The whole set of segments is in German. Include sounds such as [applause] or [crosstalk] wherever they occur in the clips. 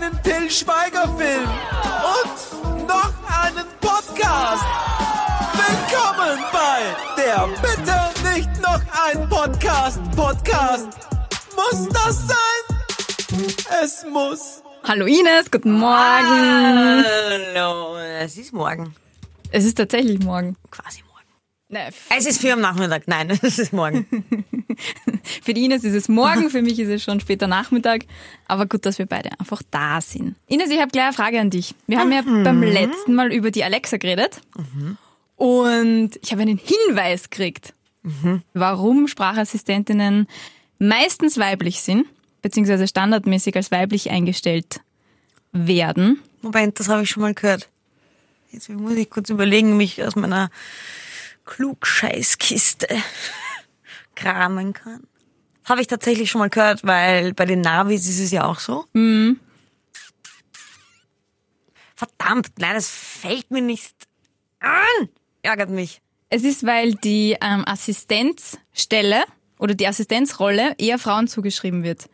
einen Till Schweiger Film und noch einen Podcast. Willkommen bei der Bitte nicht noch ein Podcast. Podcast. Muss das sein? Es muss. Hallo Ines, guten Morgen. Hallo, es ist morgen. Es ist tatsächlich morgen. Quasi morgen. Ne, f- Es ist vier am Nachmittag. Nein, [laughs] es ist morgen. [laughs] Für die Ines ist es morgen, für mich ist es schon später Nachmittag. Aber gut, dass wir beide einfach da sind. Ines, ich habe gleich eine Frage an dich. Wir haben ja beim letzten Mal über die Alexa geredet. Und ich habe einen Hinweis gekriegt, warum Sprachassistentinnen meistens weiblich sind, beziehungsweise standardmäßig als weiblich eingestellt werden. Moment, das habe ich schon mal gehört. Jetzt muss ich kurz überlegen, mich aus meiner Klugscheißkiste [laughs] kramen kann. Habe ich tatsächlich schon mal gehört, weil bei den Navis ist es ja auch so. Verdammt, nein, das fällt mir nicht an. Ärgert mich. Es ist, weil die ähm, Assistenzstelle oder die Assistenzrolle eher Frauen zugeschrieben wird.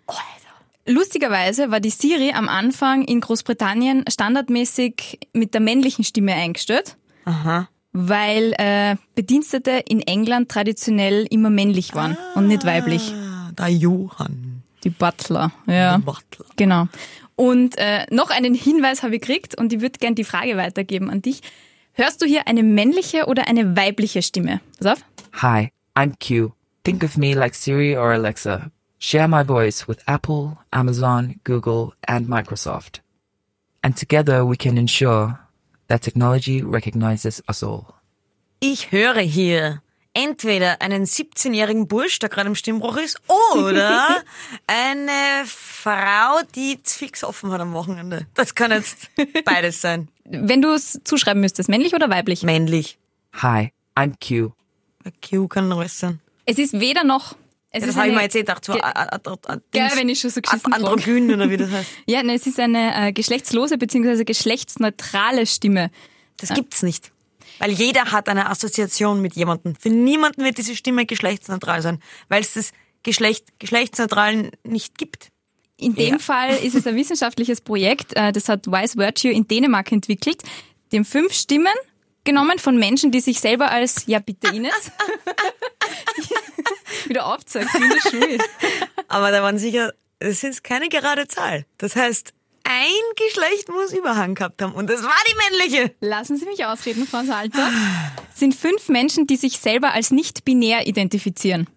Lustigerweise war die Siri am Anfang in Großbritannien standardmäßig mit der männlichen Stimme eingestellt, Aha. Weil äh, Bedienstete in England traditionell immer männlich waren und nicht weiblich. Ah, Der Johann. Die Butler, ja. Butler. Genau. Und äh, noch einen Hinweis habe ich gekriegt und ich würde gern die Frage weitergeben an dich. Hörst du hier eine männliche oder eine weibliche Stimme? Pass auf. Hi, I'm Q. Think of me like Siri or Alexa. Share my voice with Apple, Amazon, Google, and Microsoft. And together we can ensure that technology recognizes us all. Ich höre hier entweder einen 17-jährigen Bursch, der gerade im Stimmbruch ist, oder [laughs] eine Frau, die fix offen hat am Wochenende. Das kann jetzt [laughs] beides sein. Wenn du es zuschreiben müsstest, männlich oder weiblich? Männlich. Hi, I'm Q. Q kann alles sein. Es ist weder noch. Es Ja, das habe ich mir jetzt eh gedacht. So, Ge- Gell, wenn ich schon so geschissen Androgyn oder wie das heißt. [laughs] Ja, ne, es ist eine äh, geschlechtslose bzw. geschlechtsneutrale Stimme. Das gibt's nicht. Weil jeder hat eine Assoziation mit jemandem. Für niemanden wird diese Stimme geschlechtsneutral sein, weil es das Geschlecht geschlechtsneutral nicht gibt. In dem Ja. Fall ist es ein [laughs] wissenschaftliches Projekt, äh, das hat Wise Virtue in Dänemark entwickelt. Haben fünf Stimmen genommen von Menschen, die sich selber als, ja bitte Ines, [laughs] wieder aufzeigt, wie in der Schule. Aber da waren sicher, das ist keine gerade Zahl. Das heißt, ein Geschlecht muss Überhang gehabt haben und das war die männliche. Lassen Sie mich ausreden, Frau Salzer. Sind fünf Menschen, die sich selber als nicht binär identifizieren.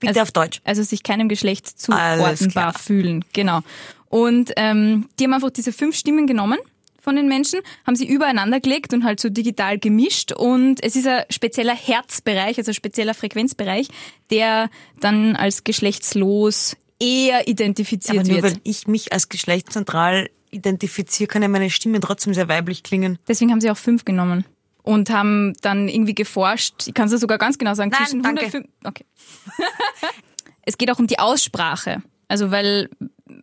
Bitte Also- auf Deutsch. also sich keinem Geschlecht zuordnenbar fühlen. Genau. Und ähm, die haben einfach diese fünf Stimmen genommen von den Menschen, haben sie übereinander gelegt und halt so digital gemischt. Und es ist ein spezieller Herzbereich, also ein spezieller Frequenzbereich, der dann als geschlechtslos eher identifiziert Aber nur wird. weil ich mich als geschlechtsneutral identifiziere, kann ja meine Stimme trotzdem sehr weiblich klingen. Deswegen haben sie auch fünf genommen. Und haben dann irgendwie geforscht, ich kann es sogar ganz genau sagen, Nein, zwischen danke. 105. Okay. [laughs] es geht auch um die Aussprache. Also weil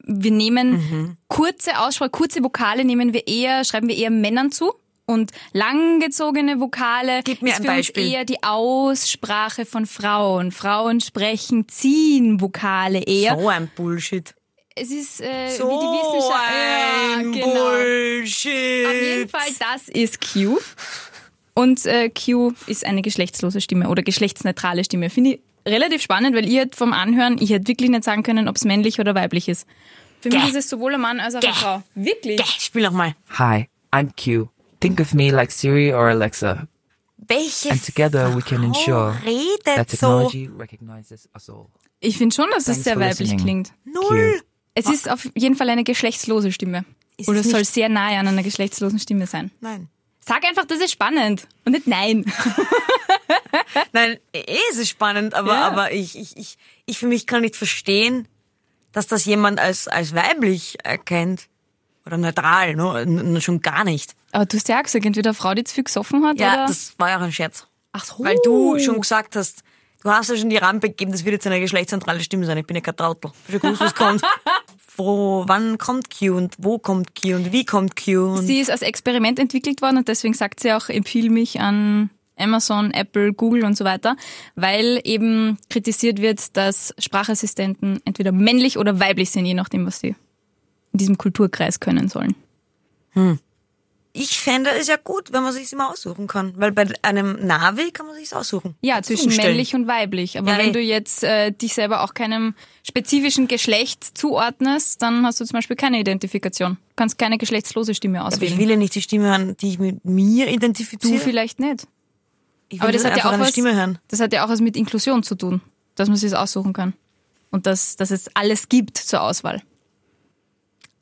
wir nehmen Mhm. kurze Aussprache, kurze Vokale nehmen wir eher, schreiben wir eher Männern zu. Und langgezogene Vokale Gib mir ist ein für Beispiel. uns eher die Aussprache von Frauen. Frauen sprechen, ziehen Vokale eher. So ein Bullshit. Es ist äh, So wie die Wissenschaft. ein ja, genau. Bullshit. Auf jeden Fall, das ist Q. Und äh, Q ist eine geschlechtslose Stimme oder geschlechtsneutrale Stimme. Finde ich relativ spannend, weil ich hätte vom Anhören, ich hätte wirklich nicht sagen können, ob es männlich oder weiblich ist. Für mich Gäh. ist es sowohl ein Mann als auch eine Gäh. Frau. Wirklich? Geh, spiel nochmal. Hi, I'm Q. Think of me like Siri or Alexa. Welche And together we can Frau ensure that redet so? technology recognizes us all. Ich finde schon, dass es Thanks sehr for weiblich listening. klingt. Null. Es ist auf jeden Fall eine geschlechtslose Stimme. Ist oder es es soll sehr nahe an einer geschlechtslosen Stimme sein. Nein. Sag einfach, das ist spannend und nicht nein. [laughs] [laughs] Nein, eh ist es spannend, aber, Ja. aber ich, ich, ich, ich für mich kann nicht verstehen, dass das jemand als, als weiblich erkennt. Oder neutral, ne? Schon gar nicht. Aber du hast ja auch gesagt, entweder Frau, die zu viel gesoffen hat, Ja, oder? das war ja auch ein Scherz. Ach so. Weil du schon gesagt hast, du hast ja schon die Rampe gegeben, das wird jetzt eine geschlechtszentrale Stimme sein. Ich bin ja kein Trautel. Ich gewusst, was kommt. [laughs] Wo, wann kommt Q und wo kommt Q und wie kommt Q und Sie ist als Experiment entwickelt worden und deswegen sagt sie auch, empfiehl mich an Amazon, Apple, Google und so weiter, weil eben kritisiert wird, dass Sprachassistenten entweder männlich oder weiblich sind, je nachdem, was sie in diesem Kulturkreis können sollen. Ich fände es ja gut, wenn man sich immer aussuchen kann. Weil bei einem Navi kann man sich aussuchen. Ja, zwischen umstellen. männlich und weiblich. Aber Ja, wenn eh. du jetzt äh, dich selber auch keinem spezifischen Geschlecht zuordnest, dann hast du zum Beispiel keine Identifikation. Du kannst keine geschlechtslose Stimme Aber ich auswählen. will ja nicht die Stimme hören, die ich mit mir du identifiziere. vielleicht nicht. Aber das hat ja auch was, Stimme hören. das hat ja auch was mit Inklusion zu tun, dass man sich das aussuchen kann. Und dass, dass es alles gibt zur Auswahl.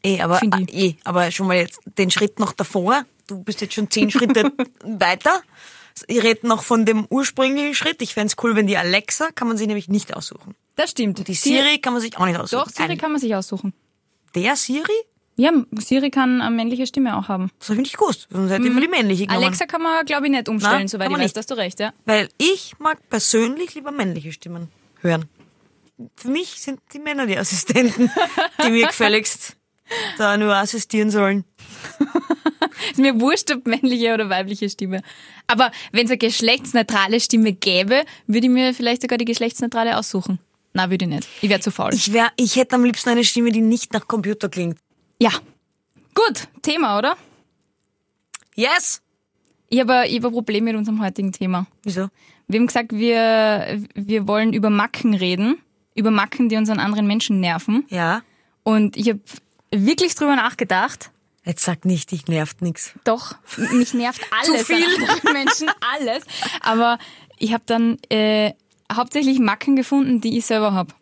Eh, aber, eh, aber schon mal jetzt den Schritt noch davor. Du bist jetzt schon zehn Schritte [laughs] weiter. Ich rede noch von dem ursprünglichen Schritt. Ich fänd's cool, wenn die Alexa kann man sich nämlich nicht aussuchen. Das stimmt. Die Siri kann man sich auch nicht aussuchen. Doch, Siri Ein- kann man sich aussuchen. Der Siri? Ja, Siri kann eine männliche Stimme auch haben. Das habe ich nicht gewusst. Sonst hätte ich immer die männliche genommen. Mhm. Alexa kann man, glaube ich, nicht umstellen, Nein, soweit ich weiß. nicht. Da hast du recht, ja. Weil ich mag persönlich lieber männliche Stimmen hören. Für mich sind die Männer die Assistenten, die mir [laughs] gefälligst da nur assistieren sollen. Ist mir wurscht, ob männliche oder weibliche Stimme. Aber wenn es eine geschlechtsneutrale Stimme gäbe, würde ich mir vielleicht sogar die geschlechtsneutrale aussuchen. Na, würde ich nicht. Ich wäre zu faul. Ich, wär, ich hätte am liebsten eine Stimme, die nicht nach Computer klingt. Ja. Gut, Thema, oder? Yes! Ich habe ich hab ein Problem mit unserem heutigen Thema. Wieso? Wir haben gesagt, wir, wir wollen über Macken reden. Über Macken, die uns an anderen Menschen nerven. Ja. Und ich habe wirklich drüber nachgedacht. Jetzt sag nicht, dich nervt nix. Doch, mich nervt [laughs] alles viel. an anderen Menschen, alles. Aber ich habe dann äh, hauptsächlich Macken gefunden, die ich selber habe.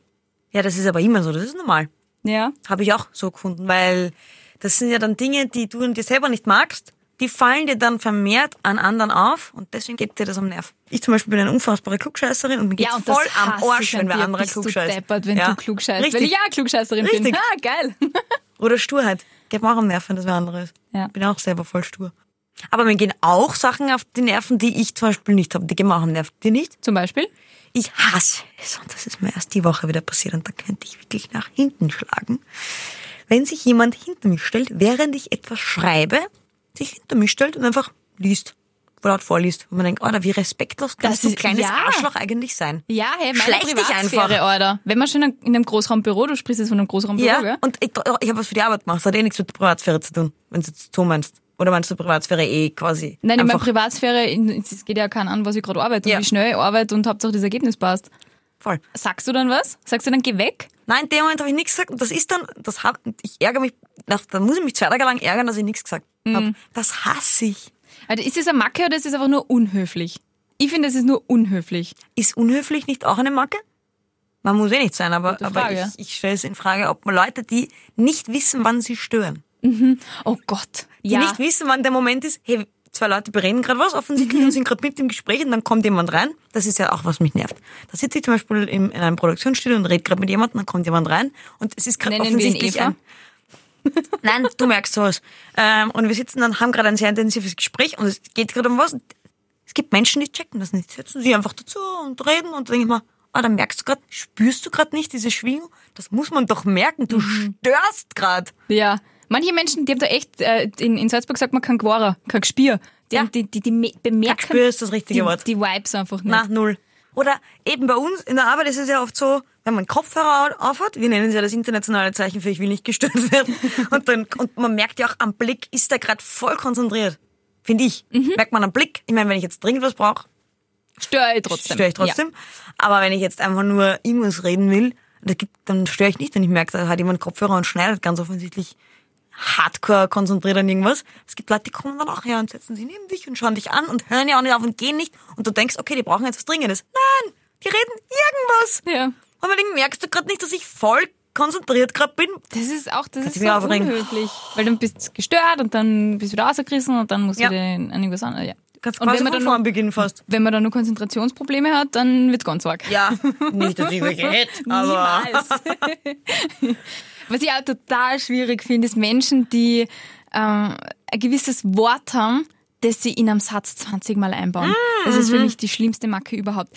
Ja, das ist aber immer so, das ist normal. Ja. Habe ich auch so gefunden, weil das sind ja dann Dinge, die du an dir selber nicht magst, die fallen dir dann vermehrt an anderen auf und deswegen geht dir das am Nerv. Ich zum Beispiel bin eine unfassbare Klugscheißerin und mir geht's Ja, und das voll am Arsch, wenn wer dir. andere Bist du klugscheißt. deppert, wenn ja. du klugscheißt. Richtig. Weil ich ja Klugscheißerin bin. Richtig. Ah, geil. [laughs] Oder Sturheit. Geht mir auch am Nerv, wenn das wer andere ist. Ja. Bin auch selber voll stur. Aber mir gehen auch Sachen auf die Nerven, die ich zum Beispiel nicht habe. Die gehen mir auch am Nerv. Die nicht? Zum Beispiel? Ich hasse es und das ist mir erst die Woche wieder passiert und da könnte ich wirklich nach hinten schlagen. Wenn sich jemand hinter mich stellt, während ich etwas schreibe, sich hinter mich stellt und einfach liest, laut vorliest. Und man denkt, oh, wie respektlos kannst Das du ist- kleines ja. Arschloch eigentlich sein? Ja, hey, meine Schleich dich einfach. Alter. Wenn man schon in einem Großraumbüro, du sprichst jetzt von einem Großraumbüro, Ja, gell? und ich, ich habe was für die Arbeit gemacht. Das hat eh nichts mit der Privatsphäre zu tun, wenn du jetzt so meinst. Oder meinst du Privatsphäre eh quasi? Nein, ich meine Privatsphäre, es geht ja keinen an, was ich gerade arbeite Ja. und wie schnell ich arbeite und Hauptsache das Ergebnis passt. voll. Sagst du dann was? Sagst du dann, geh weg? Nein, in dem Moment habe ich nichts gesagt. Und das ist dann, das hab, ich ärgere mich, nach, dann muss ich mich zwei Tage lang ärgern, dass ich nichts gesagt Mhm. habe. Das hasse ich. Also ist es eine Macke oder ist es einfach nur unhöflich? Ich finde, es ist nur unhöflich. Ist unhöflich nicht auch eine Macke? Man muss eh nicht sein, aber, aber ich, ich stelle es in Frage, ob man Leute, die nicht wissen, wann sie stören, Oh Gott. die Ja. nicht wissen, wann der Moment ist, hey, zwei Leute bereden gerade was Mhm. offensichtlich und sind gerade mit im Gespräch und dann kommt jemand rein. Das ist ja auch, was mich nervt. Da sitze ich zum Beispiel im, in einem Produktionsstudio und rede gerade mit jemandem, dann kommt jemand rein und es ist gerade Nennen wir ihn offensichtlich Eva? ein... [laughs] Nein, du merkst sowas. Ähm, und wir sitzen dann, haben gerade ein sehr intensives Gespräch und es geht gerade um was. Es gibt Menschen, die checken das nicht. Setzen sich einfach dazu und reden und denke ich mal, ah, dann merkst du gerade, spürst du gerade nicht diese Schwingung? Das muss man doch merken, du Mhm. störst gerade. Ja. Manche Menschen, die haben da echt, äh, in, in Salzburg sagt man kein Gwara, kein Gespür. Die, Ja. die, die, die me- bemerken Gespür ist das richtige die, Wort. die Vibes einfach nicht. Na, null. Oder eben bei uns in der Arbeit ist es ja oft so, wenn man Kopfhörer aufhat, wir nennen es ja das internationale Zeichen für ich will nicht gestört werden, [laughs] und dann und man merkt ja auch am Blick, ist er gerade voll konzentriert. Finde ich. Mhm. Merkt man am Blick. Ich meine, wenn ich jetzt dringend was brauche, Störe ich trotzdem. störe ich trotzdem. Aber wenn ich jetzt einfach nur irgendwas reden will, dann störe ich nicht, wenn ich merke, da hat jemand Kopfhörer und schneidet ganz offensichtlich hardcore konzentriert an irgendwas. Es gibt Leute, die kommen dann auch her und setzen sich neben dich und schauen dich an und hören ja auch nicht auf und gehen nicht. Und du denkst, okay, die brauchen jetzt was Dringendes. Nein, die reden irgendwas. Ja. Und denkt, merkst du gerade nicht, dass ich voll konzentriert gerade bin? Das ist auch, das Kannst ist so unhöflich. Weil dann bist du gestört und dann bist du wieder rausgerissen und dann musst Ja. du den an irgendwas anderes. Ja. Kannst Und wenn man dann noch- beginnen fast. Wenn man dann nur Konzentrationsprobleme hat, dann wird's ganz arg. Ja, nicht, dass ich [laughs] welche hätte, aber... Niemals. [laughs] Was ich auch total schwierig finde, ist Menschen, die ähm, ein gewisses Wort haben, das sie in einem Satz 20 Mal einbauen. Das ist für mich die schlimmste Macke überhaupt.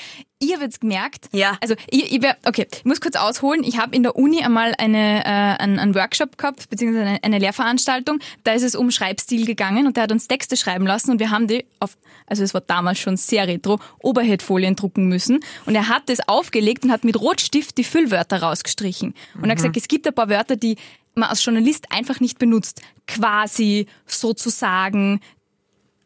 Habe jetzt gemerkt, Ja. also ich, ich wär, okay, ich muss kurz ausholen. Ich habe in der Uni einmal eine, äh, einen, einen Workshop gehabt, beziehungsweise eine, eine Lehrveranstaltung. Da ist es um Schreibstil gegangen und der hat uns Texte schreiben lassen und wir haben die auf, also es war damals schon sehr retro, Overhead-Folien drucken müssen. Und er hat das aufgelegt und hat mit Rotstift die Füllwörter rausgestrichen. Und er hat gesagt, es gibt ein paar Wörter, die man als Journalist einfach nicht benutzt. Quasi, sozusagen,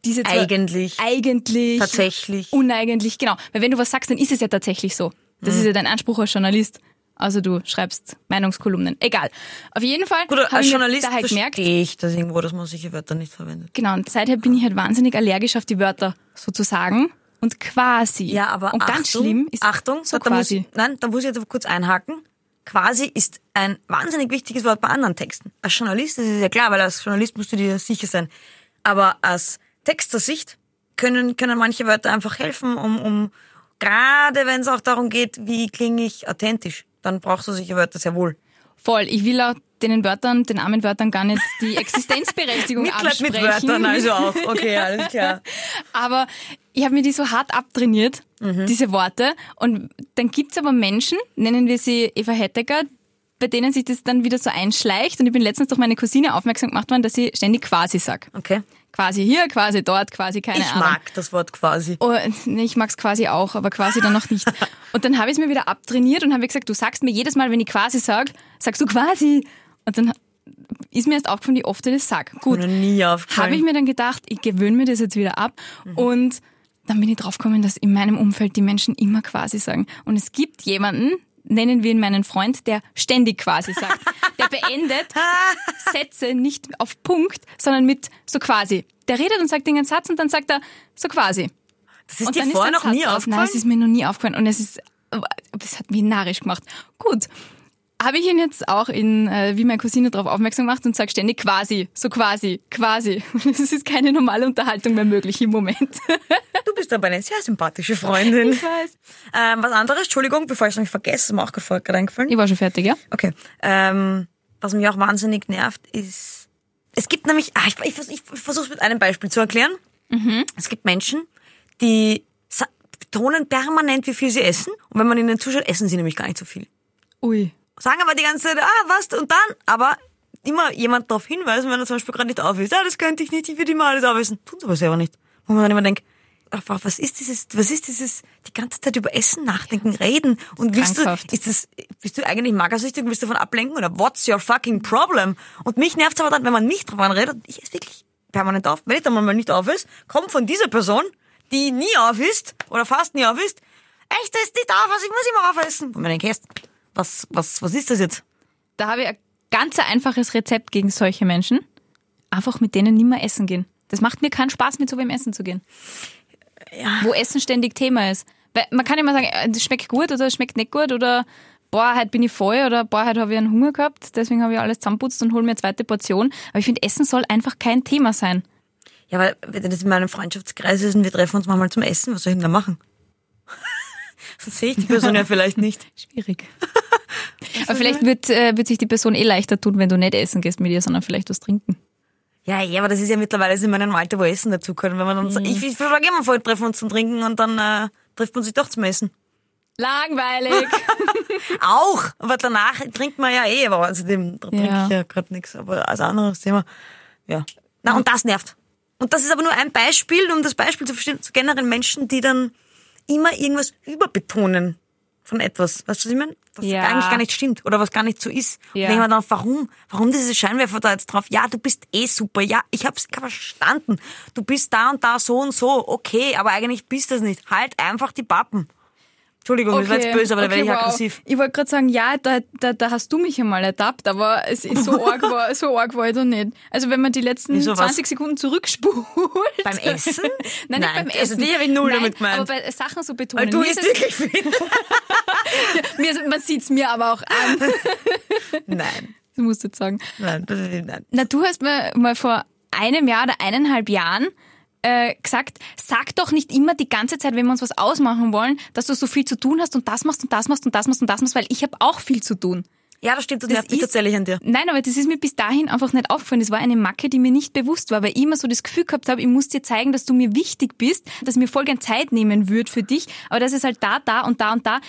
diese zwei- Eigentlich. eigentlich, Tatsächlich. uneigentlich, genau. Weil wenn du was sagst, dann ist es ja tatsächlich so. Das Mhm. ist ja dein Anspruch als Journalist. Also du schreibst Meinungskolumnen. Egal. Auf jeden Fall Gut, habe als ich Journalist da halt gemerkt, verstehe ich das irgendwo, dass man solche Wörter nicht verwendet. genau, und seither bin ich halt wahnsinnig allergisch auf die Wörter sozusagen und quasi. Ja, aber und Achtung, ganz schlimm ist Achtung, so da muss, quasi. ich- nein, da muss ich jetzt kurz einhaken. Quasi ist ein wahnsinnig wichtiges Wort bei anderen Texten. Als Journalist, das ist ja klar, weil als Journalist musst du dir sicher sein. Aber als Textersicht können, können manche Wörter einfach helfen, um, um gerade wenn es auch darum geht, wie klinge ich authentisch, dann brauchst du solche Wörter sehr wohl. Voll. Ich will auch den Wörtern, den armen Wörtern gar nicht die [laughs] Existenzberechtigung Mitleid absprechen. mit Wörtern also auch. Okay, [laughs] alles klar. Aber ich habe mir die so hart abtrainiert, diese Worte. Und dann gibt's aber Menschen, nennen wir sie Eva Hettecker, bei denen sich das dann wieder so einschleicht. Und ich bin letztens durch meine Cousine aufmerksam gemacht worden, dass sie ständig quasi sagt. Okay. Quasi hier, quasi dort, quasi keine Ich Ahnung. mag das Wort quasi. Oh, nee, ich mag's quasi auch, aber quasi dann noch nicht. Und dann habe ich es mir wieder abtrainiert und habe gesagt, du sagst mir jedes Mal, wenn ich quasi sag, sagst du quasi. Und dann ist mir erst aufgefallen, wie oft ich das sag. Gut, habe ich mir dann gedacht, ich gewöhne mir das jetzt wieder ab. Und dann bin ich draufgekommen, dass in meinem Umfeld die Menschen immer quasi sagen. Und es gibt jemanden, nennen wir ihn meinen Freund, der ständig quasi sagt. Der beendet [laughs] Sätze nicht auf Punkt, sondern mit so quasi. Der redet und sagt den ganzen Satz und dann sagt er so quasi. Das ist und dir dann vorher ist noch nie Satz aus. aufgefallen? Nein, es ist mir noch nie aufgefallen. Und es ist, es hat mich narrisch gemacht. Gut. Habe ich ihn jetzt auch in, äh, wie meine Cousine darauf aufmerksam gemacht und sage ständig quasi, so quasi, quasi. [laughs] Es ist keine normale Unterhaltung mehr möglich im Moment. [laughs] Du bist aber eine sehr sympathische Freundin. Ich weiß. Ähm, was anderes, Entschuldigung, bevor ich es mich vergesse, ist mir auch gerade eingefallen. Ich war schon fertig, ja? Okay. Ähm, was mich auch wahnsinnig nervt, ist, es gibt nämlich, ah, ich, ich, ich versuche es mit einem Beispiel zu erklären. Es gibt Menschen, die betonen permanent, wie viel sie essen. Und wenn man ihnen zuschaut, essen sie nämlich gar nicht so viel. Ui. Sagen aber die ganze Zeit, ah, was, und dann, aber immer jemand darauf hinweisen, wenn er zum Beispiel gerade nicht auf ist. Ah, das könnte ich nicht, ich würde immer alles aufessen. Tun sie aber selber nicht. Wo man dann immer denkt, einfach, was ist dieses, was ist dieses, die ganze Zeit über Essen nachdenken, reden und willst du, ist das, bist du eigentlich magersüchtig und willst davon ablenken oder what's your fucking problem? Und mich nervt's aber dann, wenn man nicht davon redet, ich esse wirklich permanent auf. Wenn ich dann mal nicht auf ist, kommt von dieser Person, die nie auf ist oder fast nie auf ist, echt, das ist nicht auf, also ich muss immer aufessen. Und man denkt, was, was, was ist das jetzt? Da habe ich ein ganz einfaches Rezept gegen solche Menschen. Einfach mit denen nimmer essen gehen. Das macht mir keinen Spaß, mit so wem essen zu gehen. Wo Essen ständig Thema ist. Weil man kann immer sagen, äh, das schmeckt gut oder das schmeckt nicht gut oder boah, heute bin ich voll oder boah, heute habe ich einen Hunger gehabt, deswegen habe ich alles zusammenputzt und hole mir eine zweite Portion. Aber ich finde, Essen soll einfach kein Thema sein. Ja, weil wenn das in meinem Freundschaftskreis ist und wir treffen uns manchmal zum Essen, was soll ich denn da machen? [laughs] Das sehe ich die Person ja vielleicht nicht. [laughs] Schwierig. Aber vielleicht wird, äh, wird sich die Person eh leichter tun, wenn du nicht essen gehst mit ihr, sondern vielleicht was trinken. Ja, ja, aber das ist ja mittlerweile in meinem Alter, wo Essen dazu gehört. Wenn man dann, ich, ich schlage immer vor, wir treffen uns zum Trinken und dann äh, trifft man sich doch zum Essen. Langweilig. [laughs] Auch, aber danach trinkt man ja eh, aber außerdem trinke Ja. ich ja gerade nichts. Aber als anderes Thema, ja. Na, und das nervt. Und das ist aber nur ein Beispiel, um das Beispiel zu verstehen, so generell Menschen, die dann immer irgendwas überbetonen von etwas. Weißt du, was ich meine? Was Ja. eigentlich gar nicht stimmt oder was gar nicht so ist. Ja. Und denke mir dann, warum? Warum diese Scheinwerfer da jetzt drauf? Ja, du bist eh super. Ja, ich hab's verstanden. Du bist da und da so und so. Okay, aber eigentlich bist das nicht. Halt einfach die Pappen. Entschuldigung, das war jetzt böse, aber da werde ich wow. aggressiv. Ich wollte gerade sagen, ja, da, da, da hast du mich einmal ertappt, aber es ist so arg, war, [laughs] so arg war ich da nicht. Also wenn man die letzten Wieso, was? 20 Sekunden zurückspult. Beim Essen? [laughs] Nein, nicht Nein, beim also Essen. die habe ich null Nein, damit gemeint. Aber bei Sachen so betonen. Weil du Mir ist es- wirklich viel. [laughs] mir, man sieht's mir aber auch an. Nein, Du musst jetzt sagen. nein, das ist, nein. Na, du hast mir mal vor einem Jahr oder eineinhalb Jahren äh, gesagt, sag doch nicht immer die ganze Zeit, wenn wir uns was ausmachen wollen, dass du so viel zu tun hast und das machst und das machst und das machst und das machst, weil ich habe auch viel zu tun. Ja, das stimmt, das, Das nervt mich tatsächlich an dir. Nein, aber das ist mir bis dahin einfach nicht aufgefallen. Das war eine Macke, die mir nicht bewusst war, weil ich immer so das Gefühl gehabt habe, ich muss dir zeigen, dass du mir wichtig bist, dass mir voll gern Zeit nehmen würde für dich, aber dass es halt da, da und da und da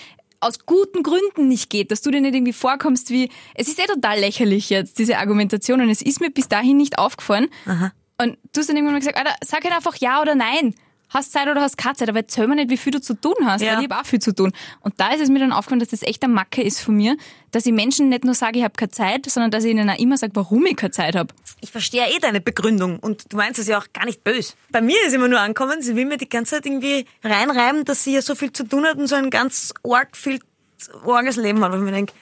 aus guten Gründen nicht geht, dass du dir nicht irgendwie vorkommst wie, es ist eh total lächerlich jetzt, diese Argumentation und es ist mir bis dahin nicht aufgefallen. Und du hast dann irgendwann mal gesagt, Alter, sag halt einfach ja oder nein. hast Zeit oder hast keine Zeit, aber erzähl mir nicht, wie viel du zu tun hast, Ja. weil ich habe auch viel zu tun. Und da ist es mir dann aufgefallen, dass das echt eine Macke ist von mir, dass ich Menschen nicht nur sage, ich habe keine Zeit, sondern dass ich ihnen auch immer sage, warum ich keine Zeit habe. Ich verstehe eh deine Begründung und du meinst es ja auch gar nicht böse. Bei mir ist immer nur ankommen, sie will mir die ganze Zeit irgendwie reinreiben, dass sie ja so viel zu tun hat und so ein ganz arg viel arges Leben hat. Und ich mir denke,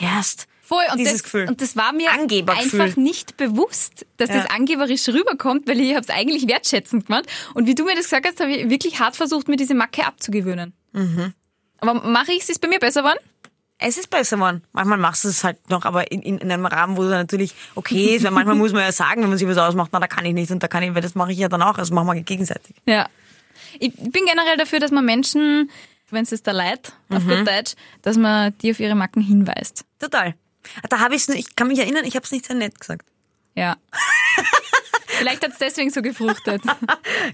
erst Voll, und, dieses das, Gefühl. und das war mir einfach nicht bewusst, dass Ja. das angeberisch rüberkommt, weil ich habe es eigentlich wertschätzend gemacht. Und wie du mir das gesagt hast, habe ich wirklich hart versucht, mir diese Macke abzugewöhnen. Mhm. Aber mache ich es, ist bei mir besser geworden? es ist besser geworden. Manchmal machst du es halt noch, aber in, in, in einem Rahmen, wo es natürlich okay ist, weil manchmal muss man ja sagen, wenn man sich was ausmacht, na, da kann ich nicht und da kann ich, weil das mache ich ja dann auch, also machen wir gegenseitig. Ja. Ich bin generell dafür, dass man Menschen, wenn es da leid, auf Mhm. gut Deutsch, dass man die auf ihre Macken hinweist. Total. Da habe ich ich kann mich erinnern, ich habe es nicht sehr nett gesagt. Ja. [laughs] Vielleicht hat es deswegen so gefruchtet. [laughs]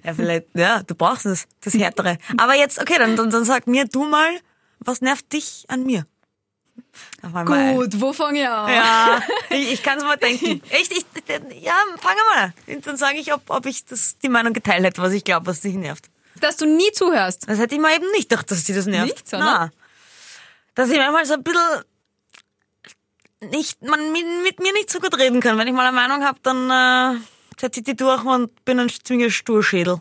Ja, vielleicht, ja, du brauchst es, das Härtere. Aber jetzt, okay, dann, dann, dann sag mir du mal, was nervt dich an mir? Gut, wo fange ich an? Ja, [laughs] ich, ich kann es mal denken. Echt, ich, ja, fang mal an. Dann sage ich, ob, ob ich das, die Meinung geteilt hätte, was ich glaube, was dich nervt. Dass du nie zuhörst. Das hätte ich mir eben nicht gedacht, dass sie das nervt. Nicht, sondern? Na, dass ich manchmal so ein bisschen nicht, man mit, mir nicht so gut reden kann. Wenn ich mal eine Meinung habe, dann äh, setze ich die durch und bin ein ziemlicher Sturschädel.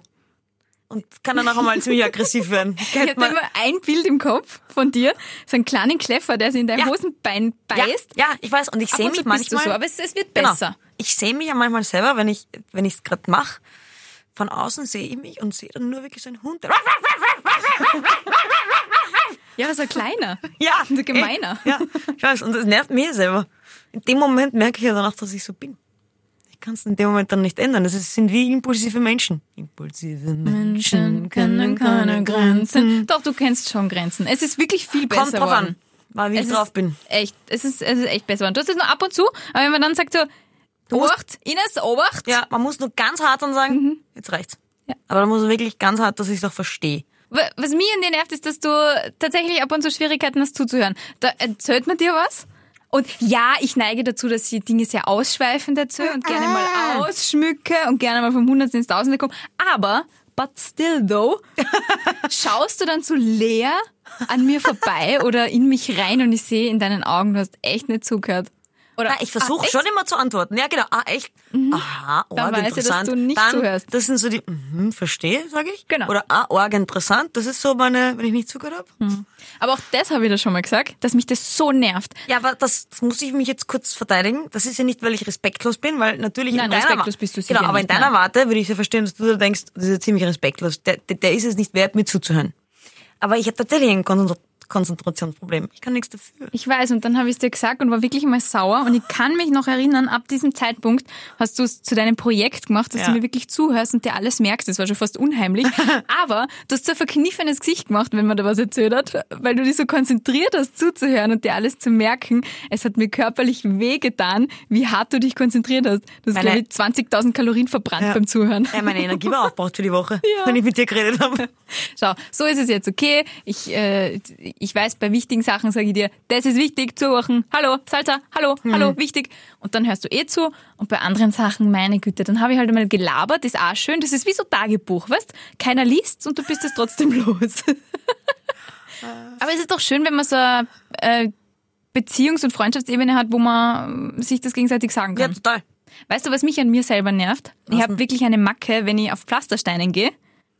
Und kann dann auch einmal [laughs] ziemlich aggressiv werden. Ich Kennt hatte man- immer ein Bild im Kopf von dir, so einen kleinen Kleffer, der sich in dein Ja. Hosenbein ja, beißt. ja, ich weiß. Und ich sehe mich du manchmal. so, aber es, es wird Genau. besser. Ich sehe mich ja manchmal selber, wenn ich wenn ich es gerade mache. Von außen sehe ich mich und sehe dann nur wirklich so einen Hund. [laughs] [laughs] Ja, aber so ein kleiner. [laughs] Ja, So gemeiner. eh, Ja, ich weiß. Und das nervt mich selber. In dem Moment merke ich ja danach, dass ich so bin. Ich kann es in dem Moment dann nicht ändern. Das sind wie impulsive Menschen. Impulsive Menschen kennen keine Grenzen. Doch, du kennst schon Grenzen. Es ist wirklich viel besser Kommt drauf geworden. an, weil wie Es ich drauf bin. Echt, es ist, es ist echt besser geworden. Du hast es nur ab und zu, aber wenn man dann sagt so, Obacht, Ines, Obacht. Ja, man muss nur ganz hart dann sagen, jetzt reicht's. Ja. Aber da muss man wirklich ganz hart, dass ich es auch verstehe. Wa- Was mich an dir nervt, ist, dass du tatsächlich ab und zu Schwierigkeiten hast zuzuhören. Da erzählt man dir was. Und ja, ich neige dazu, dass ich Dinge sehr ausschweifend erzähle und gerne mal ausschmücke und gerne mal vom Hundertsten ins Tausende komme. Aber, but still though, [laughs] schaust du dann so leer an mir vorbei oder in mich rein und ich sehe in deinen Augen, du hast echt nicht zugehört. Oder, Na, ich versuche ah, schon immer zu antworten. Ja, genau. Ah, echt? Aha, Dann arg weiß ich, dass interessant. du nicht Dann, zuhörst. Das sind so die, mhm, verstehe, sage ich. Genau. Oder ah, arg interessant. Das ist so meine, wenn ich nicht zugehört habe. Aber auch das habe ich dir schon mal gesagt, dass mich das so nervt. Ja, aber das, das muss ich mich jetzt kurz verteidigen. Das ist ja nicht, weil ich respektlos bin, weil natürlich Nein, in deiner respektlos bist du sicher Genau, aber in deiner nein. Warte würde ich ja verstehen, dass du da denkst, das ist ja ziemlich respektlos. Der, der, der ist es nicht wert, mir zuzuhören. Aber ich habe tatsächlich ein Konzentra- Konzentrationsproblem. Ich kann nichts dafür. Ich weiß, und dann habe ich es dir gesagt und war wirklich mal sauer. Und ich kann mich noch erinnern, ab diesem Zeitpunkt hast du es zu deinem Projekt gemacht, dass Ja. du mir wirklich zuhörst und dir alles merkst. Das war schon fast unheimlich. [laughs] Aber du hast so ein verkniffenes Gesicht gemacht, wenn man da was erzählt hat, weil du dich so konzentriert hast, zuzuhören und dir alles zu merken. Es hat mir körperlich wehgetan, wie hart du dich konzentriert hast. Du hast, Meine- glaube ich, 20.000 Kalorien verbrannt Ja. beim Zuhören. Ja, meine Energie war aufgebraucht für die Woche, [laughs] Ja. wenn ich mit dir geredet habe. Schau, so ist es jetzt okay. Ich, äh, ich weiß, bei wichtigen Sachen sage ich dir, das ist wichtig, zuhören. Hallo, Salsa, hallo, hallo, wichtig. Und dann hörst du eh zu. Und bei anderen Sachen, meine Güte, dann habe ich halt einmal gelabert, ist auch schön. Das ist wie so Tagebuch, weißt? Keiner liest's und du bist es trotzdem [laughs] los. Aber es ist doch schön, wenn man so eine äh, Beziehungs- und Freundschaftsebene hat, wo man äh, sich das gegenseitig sagen Ja, kann. total. Weißt du, was mich an mir selber nervt? Ich habe wirklich eine Macke, wenn ich auf Pflastersteinen gehe.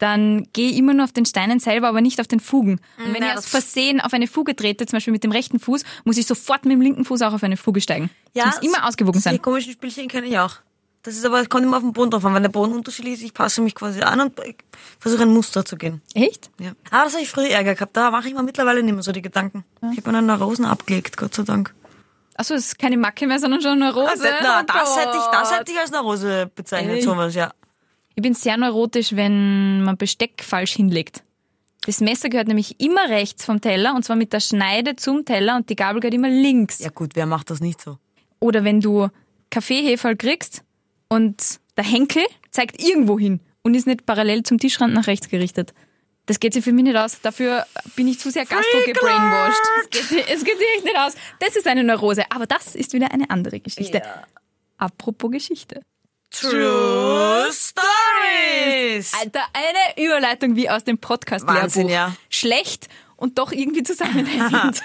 Dann gehe ich immer nur auf den Steinen selber, aber nicht auf den Fugen. Und wenn Ja, ich aus das- Versehen auf eine Fuge trete, zum Beispiel mit dem rechten Fuß, muss ich sofort mit dem linken Fuß auch auf eine Fuge steigen. Ja, muss immer ausgewogen Die sein. komischen Spielchen kenne ich auch. Das ist aber, es kommt immer auf den Boden drauf an. Wenn der Boden unterschiedlich ist, ich passe mich quasi an und versuche ein Muster zu gehen. Echt? Ja. Aber das habe ich früher Ärger gehabt. Da mache ich mir mittlerweile nicht mehr so die Gedanken. Ich habe meine Neurosen abgelegt, Gott sei Dank. Achso, es ist keine Macke mehr, sondern schon eine Neurose. Also, na, Oh das, hätte ich, das hätte ich als Neurose bezeichnet, sowas, ja. Ich bin sehr neurotisch, wenn man Besteck falsch hinlegt. Das Messer gehört nämlich immer rechts vom Teller und zwar mit der Schneide zum Teller und die Gabel gehört immer links. Ja gut, wer macht das nicht so? Oder wenn du Kaffeeheferl kriegst und der Henkel zeigt irgendwo hin und ist nicht parallel zum Tischrand nach rechts gerichtet. Das geht sich für mich nicht aus. Dafür bin ich zu sehr gastro gebrainwashed. Es geht, sich- es geht sich echt nicht aus. Das ist eine Neurose. Aber das ist wieder eine andere Geschichte. Apropos Geschichte. True Story! Nice! Alter, eine Überleitung wie aus dem podcast Wahnsinn, ja. Schlecht und doch irgendwie zusammenhängend.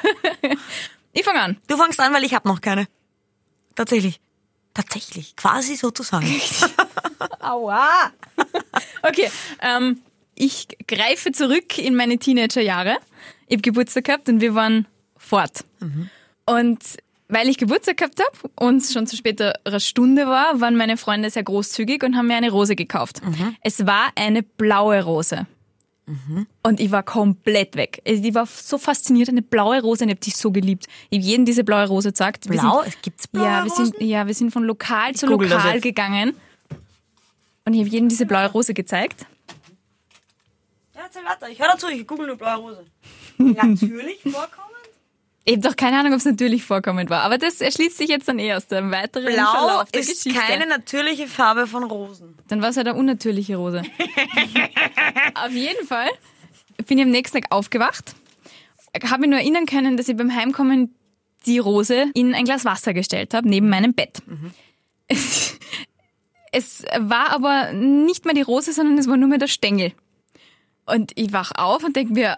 [laughs] ich fange an. Du fangst an, weil ich hab noch keine. Tatsächlich. Tatsächlich. Quasi sozusagen. [laughs] Aua! okay, ähm, ich greife zurück in meine Teenagerjahre. Ich habe Geburtstag gehabt und wir waren fort. Und weil ich Geburtstag gehabt habe und es schon zu späterer Stunde war, waren meine Freunde sehr großzügig und haben mir eine Rose gekauft. Es war eine blaue Rose. Und ich war komplett weg. Also Ich war so fasziniert, eine blaue Rose, und ich habe dich so geliebt. Ich habe jedem diese blaue Rose gesagt. Wir Blau? Sind, Es gibt's blaue ja, wir sind, Rosen? ja, wir sind von lokal zu google das lokal gegangen. Und ich habe jedem diese blaue Rose gezeigt. Ja, erzähl weiter. Ich höre dazu, ich google nur blaue Rose. [laughs] Natürlich vorkommend? Habe doch keine Ahnung, ob es natürlich vorkommend war, aber das erschließt sich jetzt dann eh aus dem weiteren Blau Verlauf der ist Geschichte. keine natürliche Farbe von Rosen. Dann war es halt eine unnatürliche Rose. [laughs] Auf jeden Fall bin ich am nächsten Tag aufgewacht, habe mich nur erinnern können, dass ich beim Heimkommen die Rose in ein Glas Wasser gestellt habe, neben meinem Bett. Es war aber nicht mehr die Rose, sondern es war nur mehr der Stängel. Und ich wach auf und denke mir,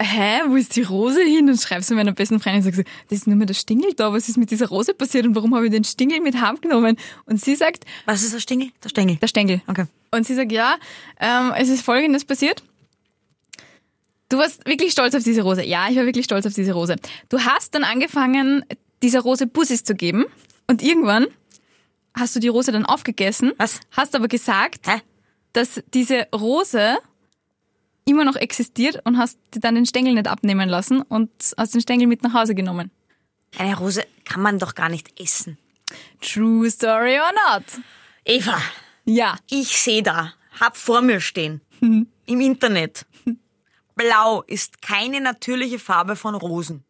hä, wo ist die Rose hin? Und schreib's meiner besten Freundin und sag so, das ist nur mehr der Stingel da, was ist mit dieser Rose passiert und warum habe ich den Stingel mit heimgenommen? Und sie sagt, Was ist der Stängel? Der Stängel. der Stängel. Okay. Und sie sagt, ja, ähm, es ist Folgendes passiert. Du warst wirklich stolz auf diese Rose. Ja, ich war wirklich stolz auf diese Rose. Du hast dann angefangen, dieser Rose Bussis zu geben. Und irgendwann hast du die Rose dann aufgegessen. Was? Hast aber gesagt, Hä? dass diese Rose immer noch existiert und hast dir dann den Stängel nicht abnehmen lassen und hast den Stängel mit nach Hause genommen. Eine Rose kann man doch gar nicht essen. True story or not? Eva, Ja. ich sehe da, hab vor mir stehen, [laughs] im Internet. Blau ist keine natürliche Farbe von Rosen.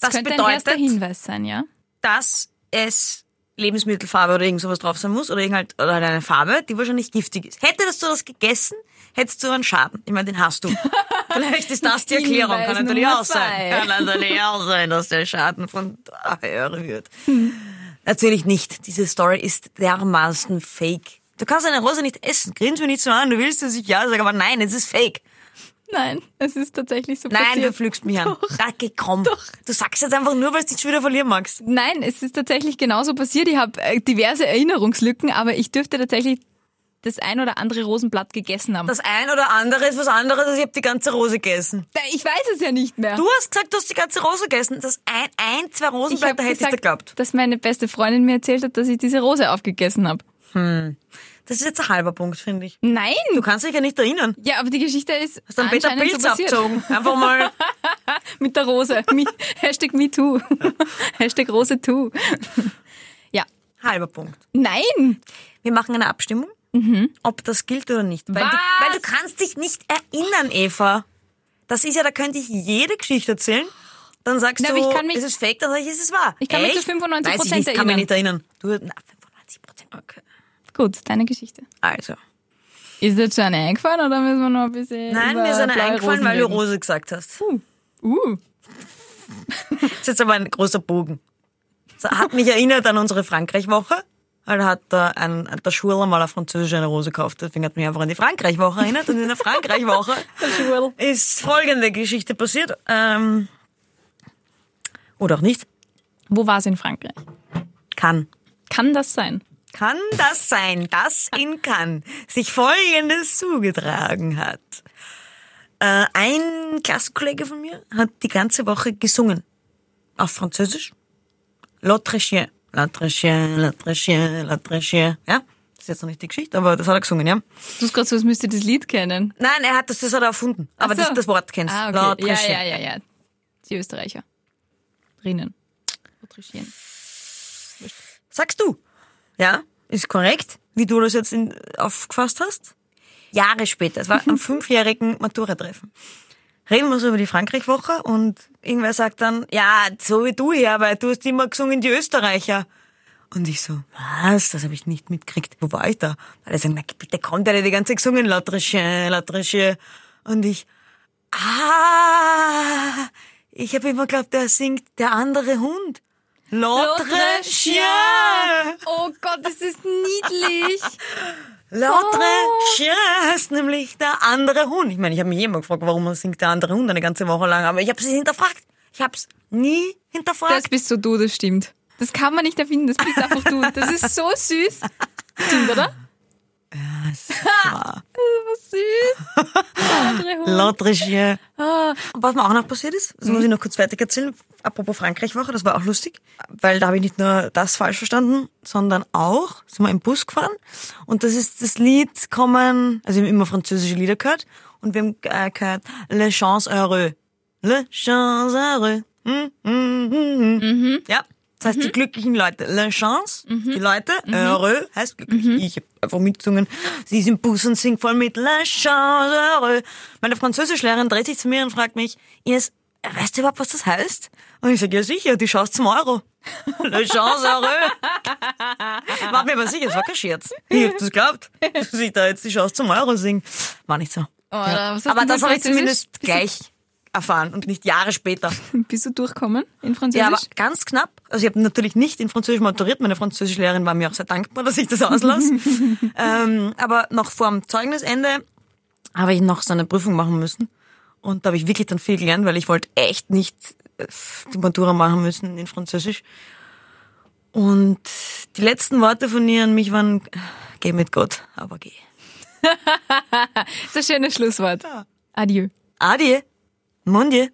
Das, könnte ein erster bedeutet, Hinweis sein, ja? dass es Lebensmittelfarbe oder irgend sowas drauf sein muss oder, irgend halt, oder eine Farbe, die wahrscheinlich giftig ist. Hättest du das gegessen, hättest du einen Schaden. Ich meine, den hast du. [laughs] Vielleicht ist das die Erklärung. Kann natürlich auch sein. Kann [laughs] natürlich auch sein, dass der Schaden von höher wird. Natürlich nicht. Diese Story ist dermaßen fake. Du kannst eine Rose nicht essen. Grins mir nicht so an. Du willst, dass ich ja sage, aber nein, es ist fake. Nein, es ist tatsächlich so Nein, du passiert. pflügst mich an. Danke, komm. Du sagst jetzt einfach nur, weil du dich schon wieder verlieren magst. Nein, es ist tatsächlich genauso passiert. Ich habe äh, diverse Erinnerungslücken, aber ich dürfte tatsächlich das ein oder andere Rosenblatt gegessen haben. Das ein oder andere ist was anderes, als ich habe die ganze Rose gegessen. ich weiß es ja nicht mehr. Du hast gesagt, du hast die ganze Rose gegessen. Das ein, ein zwei ich Rosenblätter hätte ich dir gesagt, geglaubt. dass meine beste Freundin mir erzählt hat, dass ich diese Rose aufgegessen habe. Das ist jetzt ein halber Punkt, finde ich. Nein! Du kannst dich ja nicht erinnern. ja, aber die Geschichte ist Hast dann Peter anscheinend Pilz so abgezogen. Einfach mal. [laughs] Mit der Rose. [laughs] Hashtag MeToo. [laughs] Hashtag Rose too. ja. halber Punkt. Nein! Wir machen eine Abstimmung, ob das gilt oder nicht. Weil du, Was? weil du kannst dich nicht erinnern, Eva. Das ist ja, da könnte ich jede Geschichte erzählen. Dann sagst Na, du, ich kann mich- ist es fake, dann sag ich, ist es wahr. Ich kann mich zu Echt? 95% Weiß ich nicht, kann mich erinnern. nicht erinnern. Du, na, 95 Prozent. Okay. Gut, deine Geschichte. Also. Ist jetzt schon eine eingefallen oder müssen wir noch ein bisschen. Nein, mir ist eine eingefallen, Rosen weil du? Rose gesagt hast. Uh. Das ist jetzt aber ein großer Bogen. Das hat mich erinnert an unsere Frankreich-Woche. Weil da hat da ein, der Schuler mal eine französische eine Rose gekauft. Deswegen hat mich einfach an die Frankreich-Woche erinnert. Und in der Frankreich-Woche [laughs] ist folgende Geschichte passiert. Ähm, oder auch nicht. Wo war es in Frankreich? Kann. Kann das sein? Kann das sein, dass in Cannes sich Folgendes zugetragen hat? Äh, ein Klassenkollege von mir hat die ganze Woche gesungen. Auf Französisch. L'autre chien. L'autre chien, l'autre chien, l'autre chien. Ja? Das ist jetzt noch nicht die Geschichte, aber das hat er gesungen, ja? Du hast gerade so, als müsste das Lied kennen. Nein, er hat das, das hat er erfunden. Aber so. das, das Wort kennst Ah, L'autre okay. Ja, ja, ja, ja. Die Österreicher. Drinnen. Autrichieren. Sagst du? Ja, ist korrekt, wie du das jetzt in, aufgefasst hast. Jahre später, es war am [laughs] fünfjährigen Matura-Treffen. Reden wir so über die Frankreich-Woche und irgendwer sagt dann, ja, so wie du hier, weil du hast immer gesungen, die Österreicher. Und ich so, was? Das habe ich nicht mitgekriegt. Wo war ich da? Weil er sagt, na bitte kommt, der hat die ganze Zeit gesungen, l'autre chien. Und ich, ah, ich habe immer geglaubt, der singt der andere Hund. L'autre chien. Oh Gott, das ist niedlich. [laughs] L'autre Oh. heißt nämlich der andere Hund. Ich meine, ich habe mich immer gefragt, warum singt der andere Hund eine ganze Woche lang, aber ich habe es hinterfragt. Ich habe es nie hinterfragt. Das bist so du, das stimmt. Das kann man nicht erfinden, das bist einfach du. Das ist so süß. Stimmt, oder? Ja. [laughs] Was süß. [laughs] Der andere Hund. L'autre chien. Ah, was mir auch noch passiert ist, das muss ich noch kurz fertig erzählen, apropos Frankreich-Woche, das war auch lustig, weil da habe ich nicht nur das falsch verstanden, sondern auch, sind wir im Bus gefahren und das ist das Lied kommen, also wir haben immer französische Lieder gehört und wir haben äh, gehört Le Chance Heureux. Le Chance Heureux. Hm, hm, hm, hm. Ja. Das heißt, die glücklichen Leute. Le Chance, die Leute, heureux heißt glücklich. Ich habe einfach mitgesungen. Sie ist im Bus und singt voll mit Le Chance heureux. Meine Französischlehrerin dreht sich zu mir und fragt mich, Ines, weißt du überhaupt, was das heißt? Und ich sage, ja sicher, die Chance zum Euro. Le Chance heureux. War mir aber sicher, das war kein Scherz. Ich hab das geglaubt, dass ich da jetzt die Chance zum Euro singe. War nicht so. Oh, hast Aber das habe ich zumindest gleich erfahren und nicht Jahre später. [laughs] Bist du durchkommen in Französisch? Ja, aber ganz knapp. Also ich habe natürlich nicht in Französisch maturiert. Meine Französischlehrerin war mir auch sehr dankbar, dass ich das auslasse. [laughs] ähm, aber noch vor dem Zeugnisende habe ich noch so eine Prüfung machen müssen. Und da habe ich wirklich dann viel gelernt, weil ich wollte echt nicht äh, die Matura machen müssen in Französisch. Und die letzten Worte von ihr an mich waren, geh mit Gott, aber geh. [laughs] das ist ein schönes Schlusswort. Adieu. Adieu. Mon Dieu.